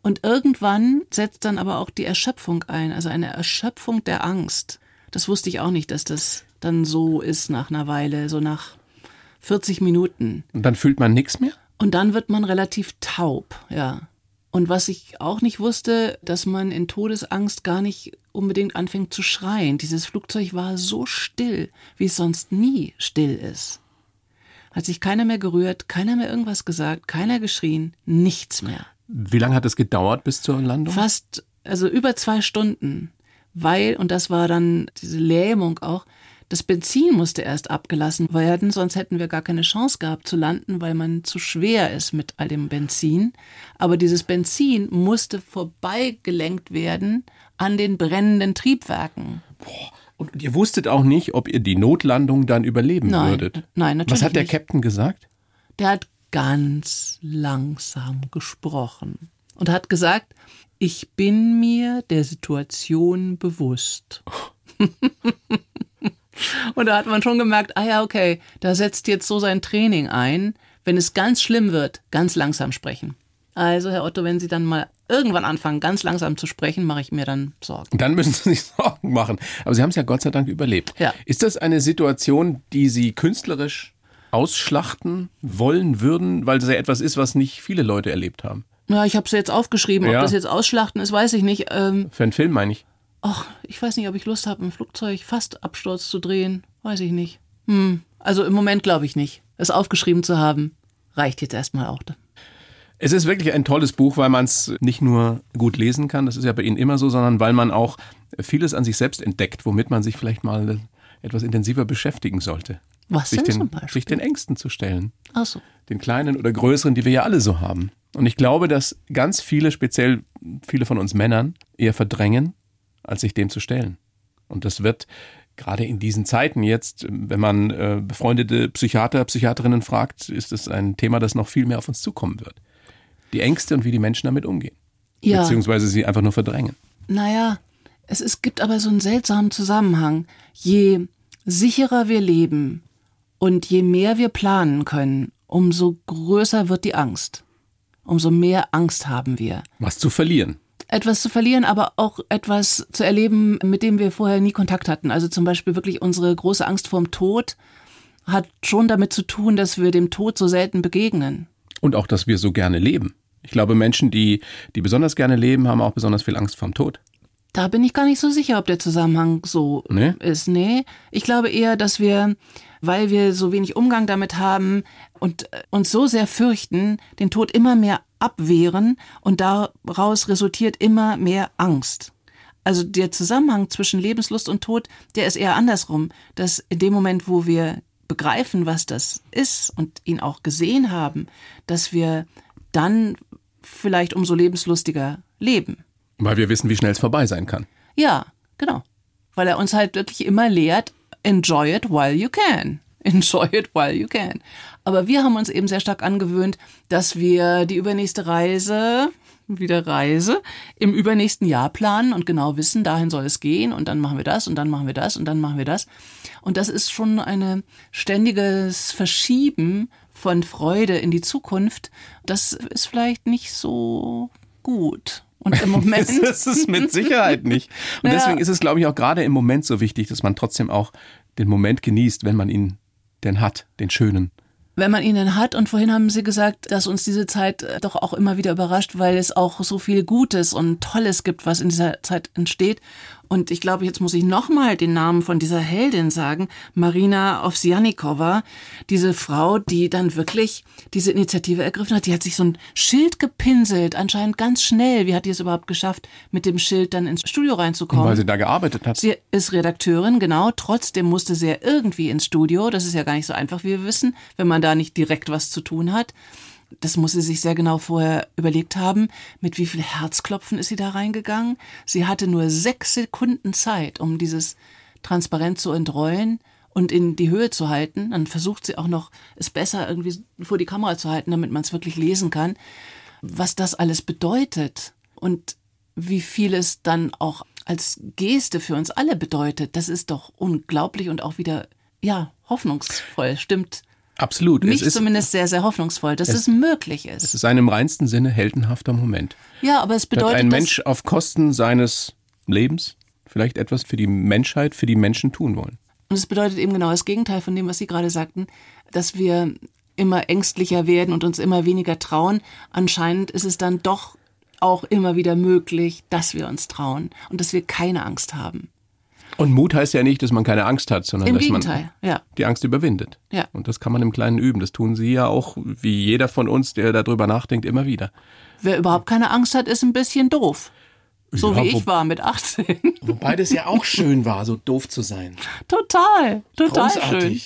Und irgendwann setzt dann aber auch die Erschöpfung ein, also eine Erschöpfung der Angst. Das wusste ich auch nicht, dass das dann so ist nach einer Weile, so nach 40 Minuten. Und dann fühlt man nichts mehr? Und dann wird man relativ taub, ja. Und was ich auch nicht wusste, dass man in Todesangst gar nicht unbedingt anfängt zu schreien. Dieses Flugzeug war so still, wie es sonst nie still ist. Hat sich keiner mehr gerührt, keiner mehr irgendwas gesagt, keiner geschrien, nichts mehr. Wie lange hat es gedauert bis zur Landung? Fast, also über zwei Stunden, weil, und das war dann diese Lähmung auch, das Benzin musste erst abgelassen werden, sonst hätten wir gar keine Chance gehabt zu landen, weil man zu schwer ist mit all dem Benzin. Aber dieses Benzin musste vorbeigelenkt werden an den brennenden Triebwerken. Und ihr wusstet auch nicht, ob ihr die Notlandung dann überleben Nein, würdet. nein, natürlich Was hat der nicht. Captain gesagt? Der hat ganz langsam gesprochen und hat gesagt, ich bin mir der Situation bewusst. *laughs* und da hat man schon gemerkt, ah ja, okay, da setzt jetzt so sein Training ein. Wenn es ganz schlimm wird, ganz langsam sprechen. Also, Herr Otto, wenn Sie dann mal irgendwann anfangen, ganz langsam zu sprechen, mache ich mir dann Sorgen. Dann müssen Sie sich *laughs* Sorgen machen. Aber Sie haben es ja Gott sei Dank überlebt. Ja. Ist das eine Situation, die Sie künstlerisch ausschlachten wollen würden, weil das ja etwas ist, was nicht viele Leute erlebt haben? Ja, ich habe es jetzt aufgeschrieben. Ja. Ob das jetzt Ausschlachten ist, weiß ich nicht. Ähm, Für einen Film meine ich. Ach, ich weiß nicht, ob ich Lust habe, ein Flugzeug fast Absturz zu drehen. Weiß ich nicht. Hm. Also im Moment glaube ich nicht. Es aufgeschrieben zu haben, reicht jetzt erstmal auch. Es ist wirklich ein tolles Buch, weil man es nicht nur gut lesen kann, das ist ja bei Ihnen immer so, sondern weil man auch vieles an sich selbst entdeckt, womit man sich vielleicht mal etwas intensiver beschäftigen sollte. Was sich denn den, zum Beispiel? sich den Ängsten zu stellen. Ach so. den kleinen oder größeren, die wir ja alle so haben. Und ich glaube, dass ganz viele, speziell viele von uns Männern, eher verdrängen, als sich dem zu stellen. Und das wird gerade in diesen Zeiten jetzt, wenn man äh, befreundete Psychiater, Psychiaterinnen fragt, ist es ein Thema, das noch viel mehr auf uns zukommen wird. Die Ängste und wie die Menschen damit umgehen. Ja. Beziehungsweise sie einfach nur verdrängen. Naja, es ist, gibt aber so einen seltsamen Zusammenhang. Je sicherer wir leben und je mehr wir planen können, umso größer wird die Angst. Umso mehr Angst haben wir. Was zu verlieren. Etwas zu verlieren, aber auch etwas zu erleben, mit dem wir vorher nie Kontakt hatten. Also zum Beispiel wirklich unsere große Angst vorm Tod hat schon damit zu tun, dass wir dem Tod so selten begegnen. Und auch, dass wir so gerne leben. Ich glaube, Menschen, die, die besonders gerne leben, haben auch besonders viel Angst vorm Tod. Da bin ich gar nicht so sicher, ob der Zusammenhang so Nee? ist. Nee, ich glaube eher, dass wir, weil wir so wenig Umgang damit haben und uns so sehr fürchten, den Tod immer mehr abwehren und daraus resultiert immer mehr Angst. Also der Zusammenhang zwischen Lebenslust und Tod, der ist eher andersrum, dass in dem Moment, wo wir begreifen, was das ist und ihn auch gesehen haben, dass wir dann vielleicht umso lebenslustiger leben. Weil wir wissen, wie schnell es vorbei sein kann. Ja, genau. Weil er uns halt wirklich immer lehrt, enjoy it while you can. Enjoy it while you can. Aber wir haben uns eben sehr stark angewöhnt, dass wir die übernächste Reise wieder reise, im übernächsten Jahr planen und genau wissen, dahin soll es gehen und dann machen wir das und dann machen wir das und dann machen wir das. Und das ist schon ein ständiges Verschieben von Freude in die Zukunft. Das ist vielleicht nicht so gut. Und im *laughs* Moment. das ist es mit Sicherheit nicht. *laughs* Und Naja. deswegen ist es, glaube ich, auch gerade im Moment so wichtig, dass man trotzdem auch den Moment genießt, wenn man ihn denn hat, den schönen. wenn man ihn dann hat. Und vorhin haben Sie gesagt, dass uns diese Zeit äh, doch auch immer wieder überrascht, weil es auch so viel Gutes und Tolles gibt, was in dieser Zeit entsteht. Und ich glaube, jetzt muss ich nochmal den Namen von dieser Heldin sagen, Marina Ovsjanikova, diese Frau, die dann wirklich diese Initiative ergriffen hat. Die hat sich so ein Schild gepinselt, anscheinend ganz schnell. Wie hat die es überhaupt geschafft, mit dem Schild dann ins Studio reinzukommen? Weil sie da gearbeitet hat. Sie ist Redakteurin, genau. Trotzdem musste sie ja irgendwie ins Studio. Das ist ja gar nicht so einfach, wie wir wissen, wenn man da nicht direkt was zu tun hat. Das muss sie sich sehr genau vorher überlegt haben. Mit wie viel Herzklopfen ist sie da reingegangen? Sie hatte nur sechs Sekunden Zeit, um dieses Transparent zu entrollen und in die Höhe zu halten. Dann versucht sie auch noch, es besser irgendwie vor die Kamera zu halten, damit man es wirklich lesen kann. Was das alles bedeutet und wie viel es dann auch als Geste für uns alle bedeutet, das ist doch unglaublich und auch wieder, ja, hoffnungsvoll. Stimmt Absolut. mich es ist, zumindest sehr, sehr hoffnungsvoll, dass es, möglich ist. es ist ein im reinsten Sinne heldenhafter Moment. ja, aber es bedeutet, ein dass- Mensch auf Kosten seines Lebens vielleicht etwas für die Menschheit, für die Menschen tun wollen. Und es bedeutet eben genau das Gegenteil von dem, was Sie gerade sagten, dass wir immer ängstlicher werden und uns immer weniger trauen. Anscheinend ist es dann doch auch immer wieder möglich, dass wir uns trauen und dass wir keine Angst haben. Und Mut heißt ja nicht, dass man keine Angst hat, sondern Im dass Gegenteil, man ja. die Angst überwindet. Ja. Und das kann man im Kleinen üben. Das tun Sie ja auch, wie jeder von uns, der darüber nachdenkt, immer wieder. Wer überhaupt keine Angst hat, ist ein bisschen doof. So Ja, wie wo- ich war mit 18. *laughs* Wobei das ja auch schön war, so doof zu sein. total, total schön.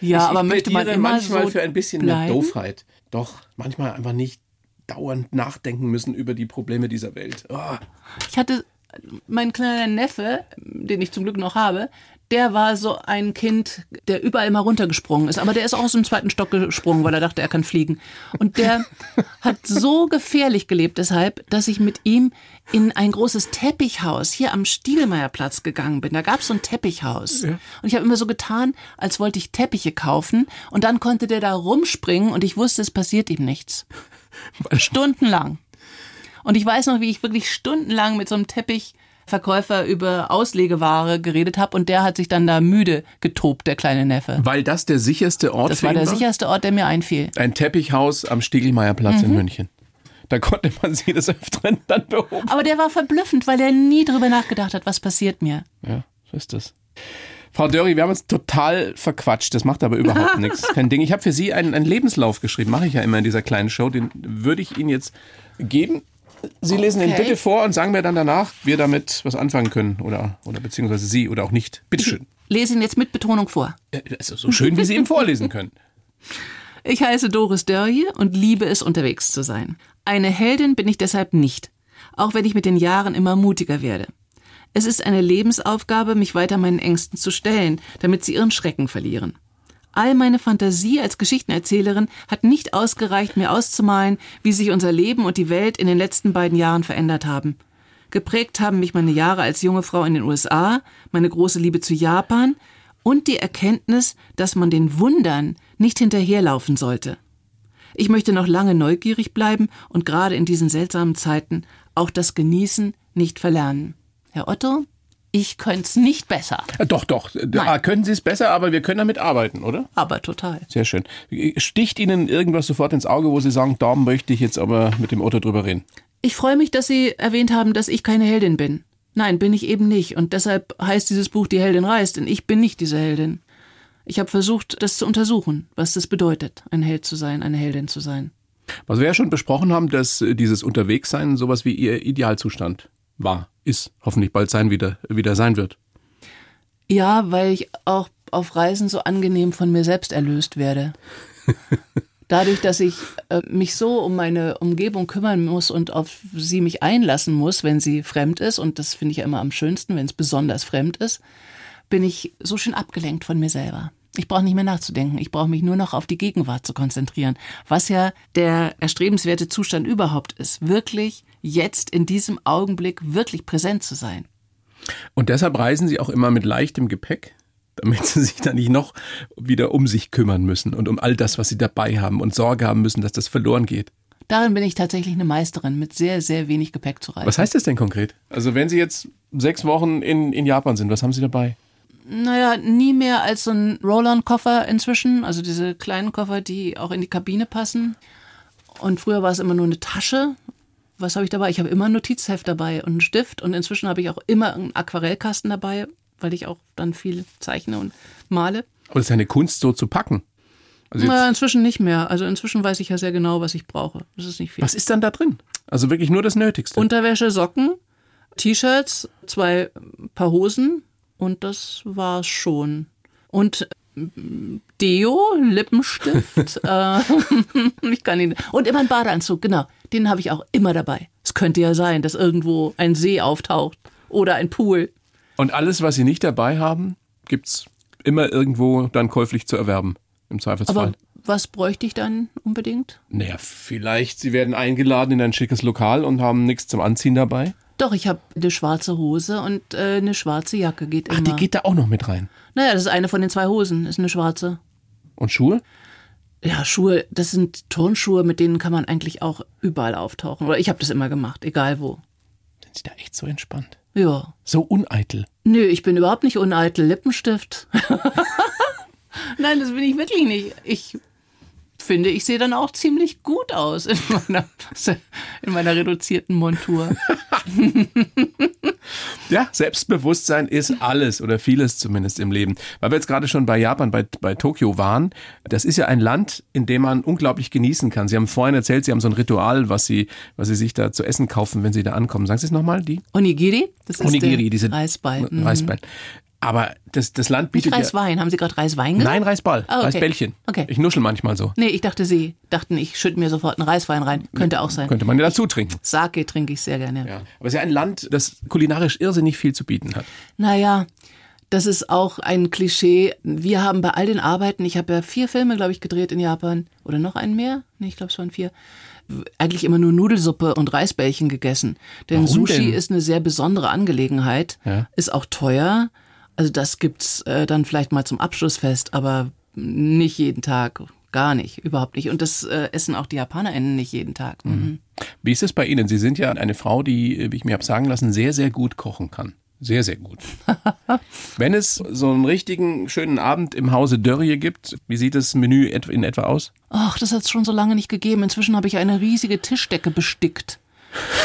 Ja, aber möchte man immer manchmal so für ein bisschen mehr bleiben? Doofheit. Doch, manchmal einfach nicht dauernd nachdenken müssen über die Probleme dieser Welt. Oh. Ich hatte mein kleiner Neffe, den ich zum Glück noch habe, der war so ein Kind, der überall mal runtergesprungen ist. Aber der ist auch aus dem zweiten Stock gesprungen, weil er dachte, er kann fliegen. Und der *laughs* hat so gefährlich gelebt deshalb, dass ich mit ihm in ein großes Teppichhaus hier am Stiegelmeierplatz gegangen bin. Da gab es so ein Teppichhaus. Und ich habe immer so getan, als wollte ich Teppiche kaufen. Und dann konnte der da rumspringen und ich wusste, es passiert ihm nichts. Stundenlang. Und ich weiß noch, wie ich wirklich stundenlang mit so einem Teppichverkäufer über Auslegeware geredet habe und der hat sich dann da müde getobt, der kleine Neffe. Weil das der sicherste Ort Das für war der sicherste Ort, der mir einfiel. Ein Teppichhaus am Stiegelmeierplatz Mhm. in München. Da konnte man sie des Öfteren dann beobachten. Aber der war verblüffend, weil er nie drüber nachgedacht hat, was passiert mir. Ja, so ist das. Frau Dörri, wir haben uns total verquatscht. Das macht aber überhaupt *laughs* nichts. Kein Ding. Ich habe für Sie einen, einen Lebenslauf geschrieben. Mache ich ja immer in dieser kleinen Show. Den würde ich Ihnen jetzt geben. Sie lesen ihn Okay. bitte vor und sagen mir dann danach, wir damit was anfangen können. Oder, oder beziehungsweise Sie oder auch nicht. Bitteschön. Lese ihn jetzt mit Betonung vor. Ja, Also so schön, wie Sie ihn vorlesen können. *laughs* Ich heiße Doris Dörje und liebe es, unterwegs zu sein. Eine Heldin bin ich deshalb nicht, auch wenn ich mit den Jahren immer mutiger werde. Es ist eine Lebensaufgabe, mich weiter meinen Ängsten zu stellen, damit sie ihren Schrecken verlieren. All meine Fantasie als Geschichtenerzählerin hat nicht ausgereicht, mir auszumalen, wie sich unser Leben und die Welt in den letzten beiden Jahren verändert haben. Geprägt haben mich meine Jahre als junge Frau in den USA, meine große Liebe zu Japan und die Erkenntnis, dass man den Wundern nicht hinterherlaufen sollte. Ich möchte noch lange neugierig bleiben und gerade in diesen seltsamen Zeiten auch das Genießen nicht verlernen. Herr Otto, ich könnte es nicht besser, Ja, doch, doch. Da können Sie es besser, aber wir können damit arbeiten, oder? aber total. Sehr schön. Sticht Ihnen irgendwas sofort ins Auge, wo Sie sagen, da möchte ich jetzt aber mit dem Otto drüber reden? Ich freue mich, dass Sie erwähnt haben, dass ich keine Heldin bin. Nein, bin ich eben nicht. Und deshalb heißt dieses Buch Die Heldin reist, denn ich bin nicht diese Heldin. Ich habe versucht, das zu untersuchen, was das bedeutet, ein Held zu sein, eine Heldin zu sein. Was wir ja schon besprochen haben, dass äh, dieses Unterwegssein sowas wie Ihr Idealzustand war, ist, hoffentlich bald sein wieder, wieder sein wird. Ja, weil ich auch auf Reisen so angenehm von mir selbst erlöst werde. *laughs* Dadurch, dass ich äh, mich so um meine Umgebung kümmern muss und auf sie mich einlassen muss, wenn sie fremd ist, und das finde ich ja immer am schönsten, wenn es besonders fremd ist, bin ich so schön abgelenkt von mir selber. Ich brauche nicht mehr nachzudenken. Ich brauche mich nur noch auf die Gegenwart zu konzentrieren, was ja der erstrebenswerte Zustand überhaupt ist. Wirklich jetzt in diesem Augenblick wirklich präsent zu sein. Und deshalb reisen Sie auch immer mit leichtem Gepäck, damit Sie sich dann nicht noch wieder um sich kümmern müssen und um all das, was Sie dabei haben und Sorge haben müssen, dass das verloren geht. Darin bin ich tatsächlich eine Meisterin, mit sehr, sehr wenig Gepäck zu reisen. Was heißt das denn konkret? Also wenn Sie jetzt sechs Wochen in, in Japan sind, was haben Sie dabei? Naja, nie mehr als so ein Roll-on-Koffer inzwischen, also diese kleinen Koffer, die auch in die Kabine passen. Und früher war es immer nur eine Tasche. Was habe ich dabei? Ich habe immer ein Notizheft dabei und einen Stift und inzwischen habe ich auch immer einen Aquarellkasten dabei, weil ich auch dann viel zeichne und male. Aber das ist eine Kunst, so zu packen. Also naja, inzwischen nicht mehr. Also inzwischen weiß ich ja sehr genau, was ich brauche. Das ist nicht viel. was ist dann da drin? Also wirklich nur das Nötigste. Unterwäsche, Socken, T-Shirts, zwei Paar Hosen und das war's schon. Und Deo, Lippenstift, *laughs* äh, *laughs* ich kann ihn und immer ein Badeanzug, genau. Den habe ich auch immer dabei. Es könnte ja sein, dass irgendwo ein See auftaucht oder ein Pool. Und alles, was Sie nicht dabei haben, gibt's immer irgendwo dann käuflich zu erwerben. Im Zweifelsfall. Aber was bräuchte ich dann unbedingt? naja, vielleicht Sie werden eingeladen in ein schickes Lokal und haben nichts zum Anziehen dabei. Doch, ich habe eine schwarze Hose und äh, eine schwarze Jacke geht immer. Ach, die geht da auch noch mit rein. Naja, das ist eine von den zwei Hosen, ist eine schwarze. Und Schuhe? Ja, Schuhe, das sind Turnschuhe, mit denen kann man eigentlich auch überall auftauchen. Oder ich habe das immer gemacht, egal wo. Sind Sie da echt so entspannt? Ja. So uneitel. Nö, ich bin überhaupt nicht uneitel. Lippenstift. *laughs* Nein, das bin ich wirklich nicht. Ich finde, ich sehe dann auch ziemlich gut aus in meiner, *laughs* in meiner reduzierten Montur. *laughs* Ja, Selbstbewusstsein ist alles oder vieles zumindest im Leben. Weil wir jetzt gerade schon bei Japan, bei, bei Tokio waren. Das ist ja ein Land, in dem man unglaublich genießen kann. Sie haben vorhin erzählt, Sie haben so ein Ritual, was Sie, was Sie sich da zu essen kaufen, wenn Sie da ankommen. Sagen Sie es nochmal, die? Onigiri, das ist Onigiri, diese Reisball. Mhm. Aber das, das Land bietet Nicht Reiswein. Haben Sie gerade Reiswein gesagt? ja... Nein, Reisball, Ah, okay. Reisbällchen. Okay. Ich nuschel manchmal so. Nee, ich dachte, Sie dachten, ich schütte mir sofort einen Reiswein rein. Könnte auch sein. Könnte man ja dazu trinken. Sake trinke ich sehr gerne. Ja. Aber es ist ja ein Land, das kulinarisch irrsinnig viel zu bieten hat. Naja, das ist auch ein Klischee. Wir haben bei all den Arbeiten, ich habe ja vier Filme, glaube ich, gedreht in Japan. Oder noch einen mehr? Nee, ich glaube, es waren vier. Eigentlich immer nur Nudelsuppe und Reisbällchen gegessen. Denn Warum Sushi denn? ist eine sehr besondere Angelegenheit. Ja. Ist auch teuer. Also das gibt's äh, dann vielleicht mal zum Abschlussfest, aber nicht jeden Tag. Gar nicht, überhaupt nicht. Und das äh, essen auch die JapanerInnen nicht jeden Tag. Mhm. Wie ist es bei Ihnen? Sie sind ja eine Frau, die, wie ich mir habe sagen lassen, sehr, sehr gut kochen kann. Sehr, sehr gut. *laughs* Wenn es so einen richtigen schönen Abend im Hause Dörrie gibt, wie sieht das Menü in etwa aus? Ach, das hat es schon so lange nicht gegeben. Inzwischen habe ich eine riesige Tischdecke bestickt,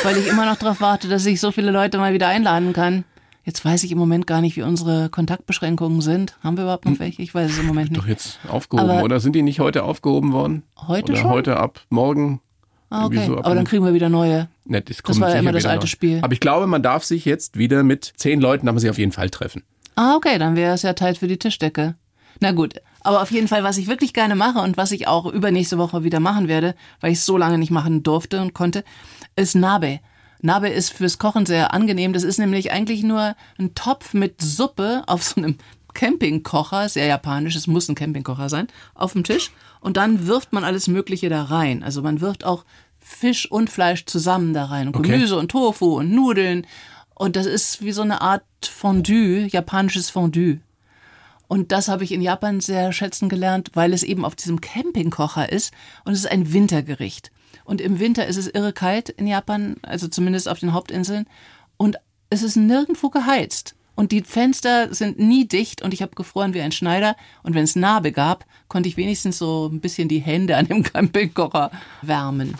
weil ich immer noch darauf warte, dass ich so viele Leute mal wieder einladen kann. Jetzt weiß ich im Moment gar nicht, wie unsere Kontaktbeschränkungen sind. Haben wir überhaupt noch welche? Ich weiß es im Moment Doch nicht. jetzt aufgehoben, Aber- oder? Sind die nicht heute aufgehoben worden? Heute oder schon? heute ab morgen? Ah, okay. so ab Aber dann kriegen wir wieder neue. Ne, das, kommt war ja immer das alte noch. Spiel. Aber ich glaube, man darf sich jetzt wieder mit zehn Leuten, darf man sich auf jeden Fall treffen. Ah, okay, dann wäre es ja Teil für die Tischdecke. Na gut, aber auf jeden Fall, was ich wirklich gerne mache und was ich auch übernächste Woche wieder machen werde, weil ich es so lange nicht machen durfte und konnte, ist Nabe. Nabe ist fürs Kochen sehr angenehm. Das ist nämlich eigentlich nur ein Topf mit Suppe auf so einem Campingkocher, sehr japanisch, es muss ein Campingkocher sein, auf dem Tisch. Und dann wirft man alles Mögliche da rein. Also man wirft auch Fisch und Fleisch zusammen da rein. Und Okay. Gemüse und Tofu und Nudeln. Und das ist wie so eine Art Fondue, japanisches Fondue. Und das habe ich in Japan sehr schätzen gelernt, weil es eben auf diesem Campingkocher ist und es ist ein Wintergericht. Und im Winter ist es irre kalt in Japan, also zumindest auf den Hauptinseln. Und es ist nirgendwo geheizt. Und die Fenster sind nie dicht und ich habe gefroren wie ein Schneider. Und wenn es Narbe gab, konnte ich wenigstens so ein bisschen die Hände an dem *laughs* Campingkocher wärmen.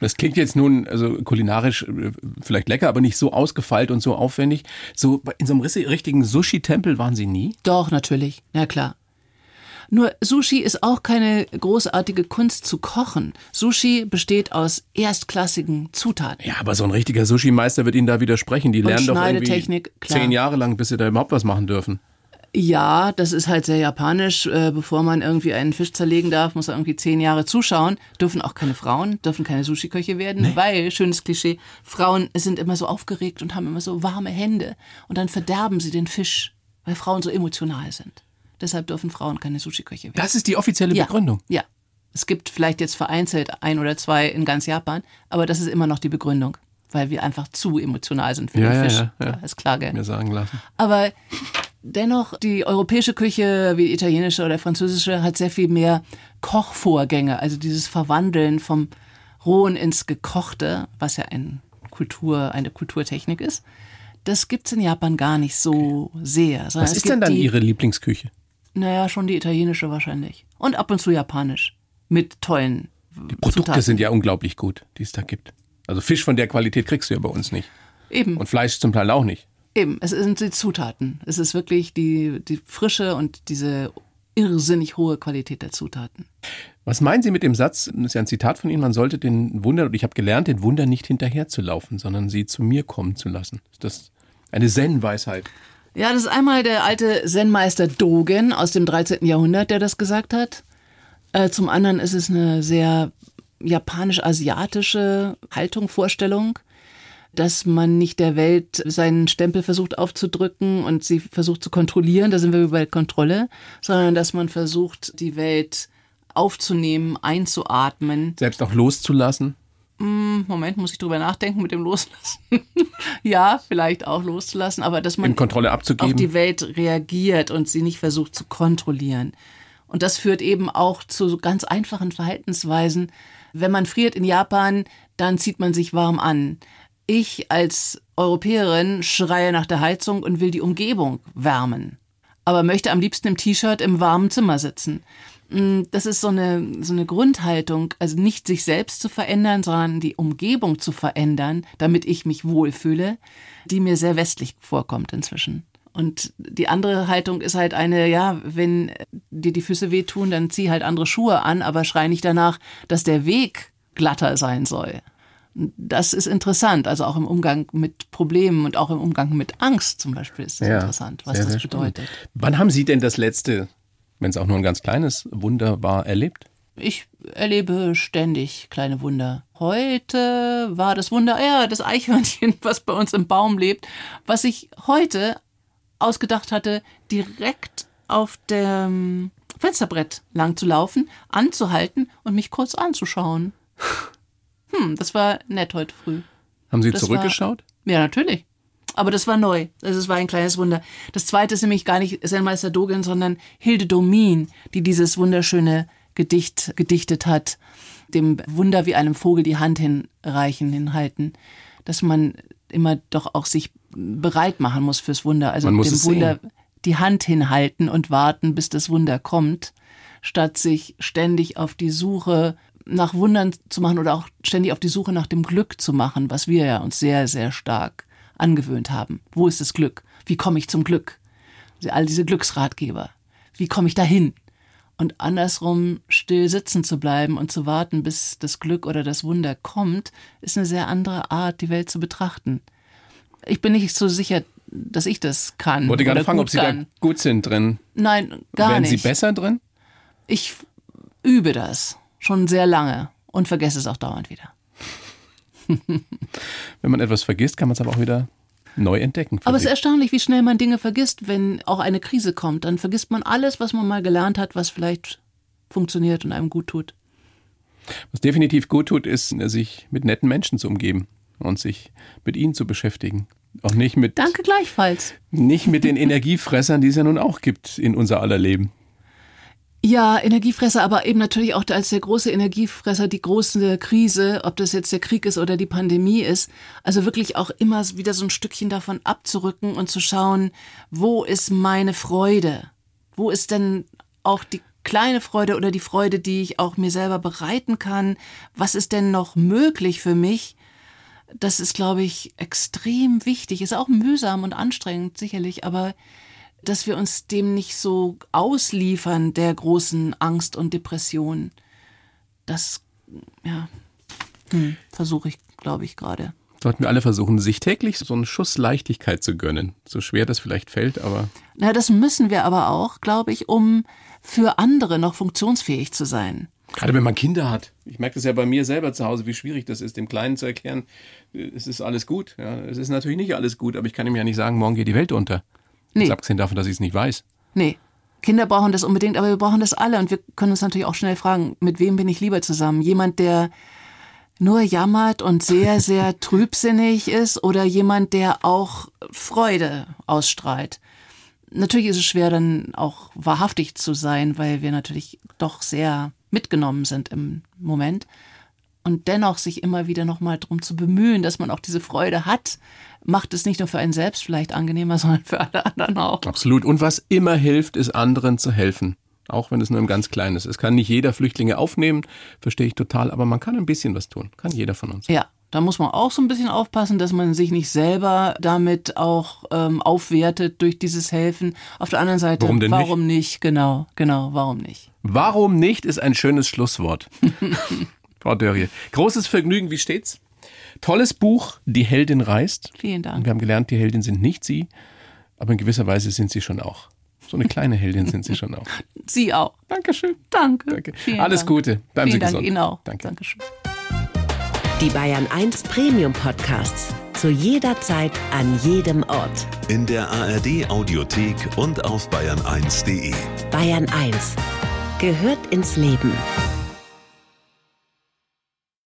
Das klingt jetzt nun also kulinarisch äh, vielleicht lecker, aber nicht so ausgefeilt und so aufwendig. So in so einem richtigen Sushi-Tempel waren Sie nie? Doch, natürlich. Ja, klar. Nur Sushi ist auch keine großartige Kunst zu kochen. Sushi besteht aus erstklassigen Zutaten. Ja, aber so ein richtiger Sushi-Meister wird Ihnen da widersprechen. Die lernen doch irgendwie klar. zehn Jahre lang, bis sie da überhaupt was machen dürfen. Ja, das ist halt sehr japanisch. Äh, bevor man irgendwie einen Fisch zerlegen darf, muss er irgendwie zehn Jahre zuschauen. Dürfen auch keine Frauen, dürfen keine Sushi-Köche werden, weil, schönes Klischee, Frauen sind immer so aufgeregt und haben immer so warme Hände. Und dann verderben sie den Fisch, weil Frauen so emotional sind. Deshalb dürfen Frauen keine Sushi-Köche werden. Das ist die offizielle ja. Begründung. Ja. Es gibt vielleicht jetzt vereinzelt ein oder zwei in ganz Japan, aber das ist immer noch die Begründung. weil wir einfach zu emotional sind für Ja, den ja, Fisch. ja, ja. ist klar, gell? Mir sagen lassen. Aber dennoch, die europäische Küche, wie die italienische oder französische, hat sehr viel mehr Kochvorgänge. Also dieses Verwandeln vom Rohen ins Gekochte, was ja ein Kultur, eine Kulturtechnik ist. Das gibt's in Japan gar nicht so sehr. Was es ist gibt denn dann die, Ihre Lieblingsküche? Naja, schon die italienische wahrscheinlich. Und ab und zu japanisch. Mit tollen Die Produkte Zutaten. sind ja unglaublich gut, die es da gibt. Also Fisch von der Qualität kriegst du ja bei uns nicht. Eben. Und Fleisch zum Teil auch nicht. Eben, es sind die Zutaten. Es ist wirklich die, die Frische und diese irrsinnig hohe Qualität der Zutaten. Was meinen Sie mit dem Satz, das ist ja ein Zitat von Ihnen, man sollte den Wunder, und ich habe gelernt, den Wunder nicht hinterherzulaufen, sondern sie zu mir kommen zu lassen. Ist das eine Zen-Weisheit? Ja, das ist einmal der alte Zen-Meister Dogen aus dem 13. Jahrhundert, der das gesagt hat. Äh, zum anderen ist es eine sehr japanisch-asiatische Haltung, Vorstellung, dass man nicht der Welt seinen Stempel versucht aufzudrücken und sie versucht zu kontrollieren, da sind wir bei Kontrolle, sondern dass man versucht, die Welt aufzunehmen, einzuatmen. Selbst auch loszulassen? Moment, muss ich drüber nachdenken mit dem Loslassen. *laughs* ja, vielleicht auch loszulassen, aber dass man auf die Welt reagiert und sie nicht versucht zu kontrollieren. Und das führt eben auch zu ganz einfachen Verhaltensweisen. Wenn man friert in Japan, dann zieht man sich warm an. Ich als Europäerin schreie nach der Heizung und will die Umgebung wärmen, aber möchte am liebsten im T-Shirt im warmen Zimmer sitzen. Mm, Das ist so eine, so eine Grundhaltung, also nicht sich selbst zu verändern, sondern die Umgebung zu verändern, damit ich mich wohlfühle, die mir sehr westlich vorkommt inzwischen. Und die andere Haltung ist halt eine, ja, wenn dir die Füße wehtun, dann zieh halt andere Schuhe an, aber schrei nicht danach, dass der Weg glatter sein soll. Das ist interessant, also auch im Umgang mit Problemen und auch im Umgang mit Angst zum Beispiel ist das interessant, was sehr, das sehr spannend. bedeutet. Wann haben Sie denn das letzte, wenn es auch nur ein ganz kleines Wunder war, erlebt? Ich erlebe ständig kleine Wunder. Heute war das Wunder, ja, das Eichhörnchen, *laughs* was bei uns im Baum lebt, was ich heute ausgedacht hatte, direkt auf dem Fensterbrett lang zu laufen, anzuhalten und mich kurz anzuschauen. *laughs* Hm, das war nett heute früh. Haben Sie Das zurückgeschaut? War, ja, natürlich. Aber das war neu. Also es war ein kleines Wunder. Das zweite ist nämlich gar nicht Zen-Meister Dogen, sondern Hilde Domin, die dieses wunderschöne Gedicht gedichtet hat, dem Wunder wie einem Vogel die Hand hinreichen, hinhalten, dass man immer doch auch sich bereit machen muss fürs Wunder. Also Man muss dem Wunder die Hand hinhalten und warten, bis das Wunder kommt, statt sich ständig auf die Suche nach Wundern zu machen oder auch ständig auf die Suche nach dem Glück zu machen, was wir ja uns sehr, sehr stark angewöhnt haben. Wo ist das Glück? Wie komme ich zum Glück? All diese Glücksratgeber. Wie komme ich dahin? Und andersrum still sitzen zu bleiben und zu warten, bis das Glück oder das Wunder kommt, ist eine sehr andere Art, die Welt zu betrachten. Ich bin nicht so sicher, dass ich das kann. Wollte gerade fragen, ob Sie kann. da gut sind drin. Nein, gar Wären nicht. Sie besser drin? Ich übe das schon sehr lange und vergesse es auch dauernd wieder. *laughs* Wenn man etwas vergisst, kann man es aber auch wieder neu entdecken. Aber es ist erstaunlich, wie schnell man Dinge vergisst, wenn auch eine Krise kommt. Dann vergisst man alles, was man mal gelernt hat, was vielleicht funktioniert und einem gut tut. Was definitiv gut tut, ist, sich mit netten Menschen zu umgeben und sich mit ihnen zu beschäftigen. Auch nicht mit, Danke gleichfalls. nicht mit den Energiefressern, die es ja nun auch gibt in unser aller Leben. Ja, Energiefresser, aber eben natürlich auch als der große Energiefresser die große Krise, ob das jetzt der Krieg ist oder die Pandemie ist. Also wirklich auch immer wieder so ein Stückchen davon abzurücken und zu schauen, wo ist meine Freude? Wo ist denn auch die kleine Freude oder die Freude, die ich auch mir selber bereiten kann? Was ist denn noch möglich für mich? Das ist, glaube ich, extrem wichtig. Ist auch mühsam und anstrengend, sicherlich, aber dass wir uns dem nicht so ausliefern, der großen Angst und Depression. Das, ja, hm, versuche ich, glaube ich, gerade. Sollten wir alle versuchen, sich täglich so einen Schuss Leichtigkeit zu gönnen. So schwer das vielleicht fällt, aber Na, das müssen wir aber auch, glaube ich, um für andere noch funktionsfähig zu sein. gerade wenn man Kinder hat. Ich merke das ja bei mir selber zu Hause, wie schwierig das ist, dem Kleinen zu erklären, es ist alles gut. Ja, es ist natürlich nicht alles gut, aber ich kann ihm ja nicht sagen, morgen geht die Welt unter. Nee. Jetzt abgesehen davon, dass ich es nicht weiß. Nee. Kinder brauchen das unbedingt, aber wir brauchen das alle und wir können uns natürlich auch schnell fragen, mit wem bin ich lieber zusammen? Jemand, der nur jammert und sehr, *laughs* sehr trübsinnig ist oder jemand, der auch Freude ausstrahlt. Natürlich ist es schwer, dann auch wahrhaftig zu sein, weil wir natürlich doch sehr mitgenommen sind im Moment. Und dennoch sich immer wieder nochmal darum zu bemühen, dass man auch diese Freude hat, macht es nicht nur für einen selbst vielleicht angenehmer, *laughs* sondern für alle anderen auch. Absolut. Und was immer hilft, ist anderen zu helfen. Auch wenn es nur im ganz Kleinen ist. Es kann nicht jeder Flüchtlinge aufnehmen, verstehe ich total, aber man kann ein bisschen was tun. Kann jeder von uns. Ja, da muss man auch so ein bisschen aufpassen, dass man sich nicht selber damit auch ähm, aufwertet durch dieses Helfen. Auf der anderen Seite, warum, denn warum nicht? nicht? Genau, genau, warum nicht? Warum nicht ist ein schönes Schlusswort. *laughs* Frau Dörrie, großes Vergnügen, wie steht's? Tolles Buch, Die Heldin reist. Vielen Dank. Wir haben gelernt, die Heldin sind nicht Sie, aber in gewisser Weise sind Sie schon auch. So eine kleine Heldin sind Sie schon auch. *laughs* Sie auch. Dankeschön. Danke. Danke. Vielen Alles Dank. Gute. Bleiben Vielen Sie Dank gesund. Ihnen auch. Danke. Dankeschön. Die Bayern 1 Premium Podcasts. Zu jeder Zeit, an jedem Ort. In der ARD Audiothek und auf bayern1.de. Bayern 1 gehört ins Leben.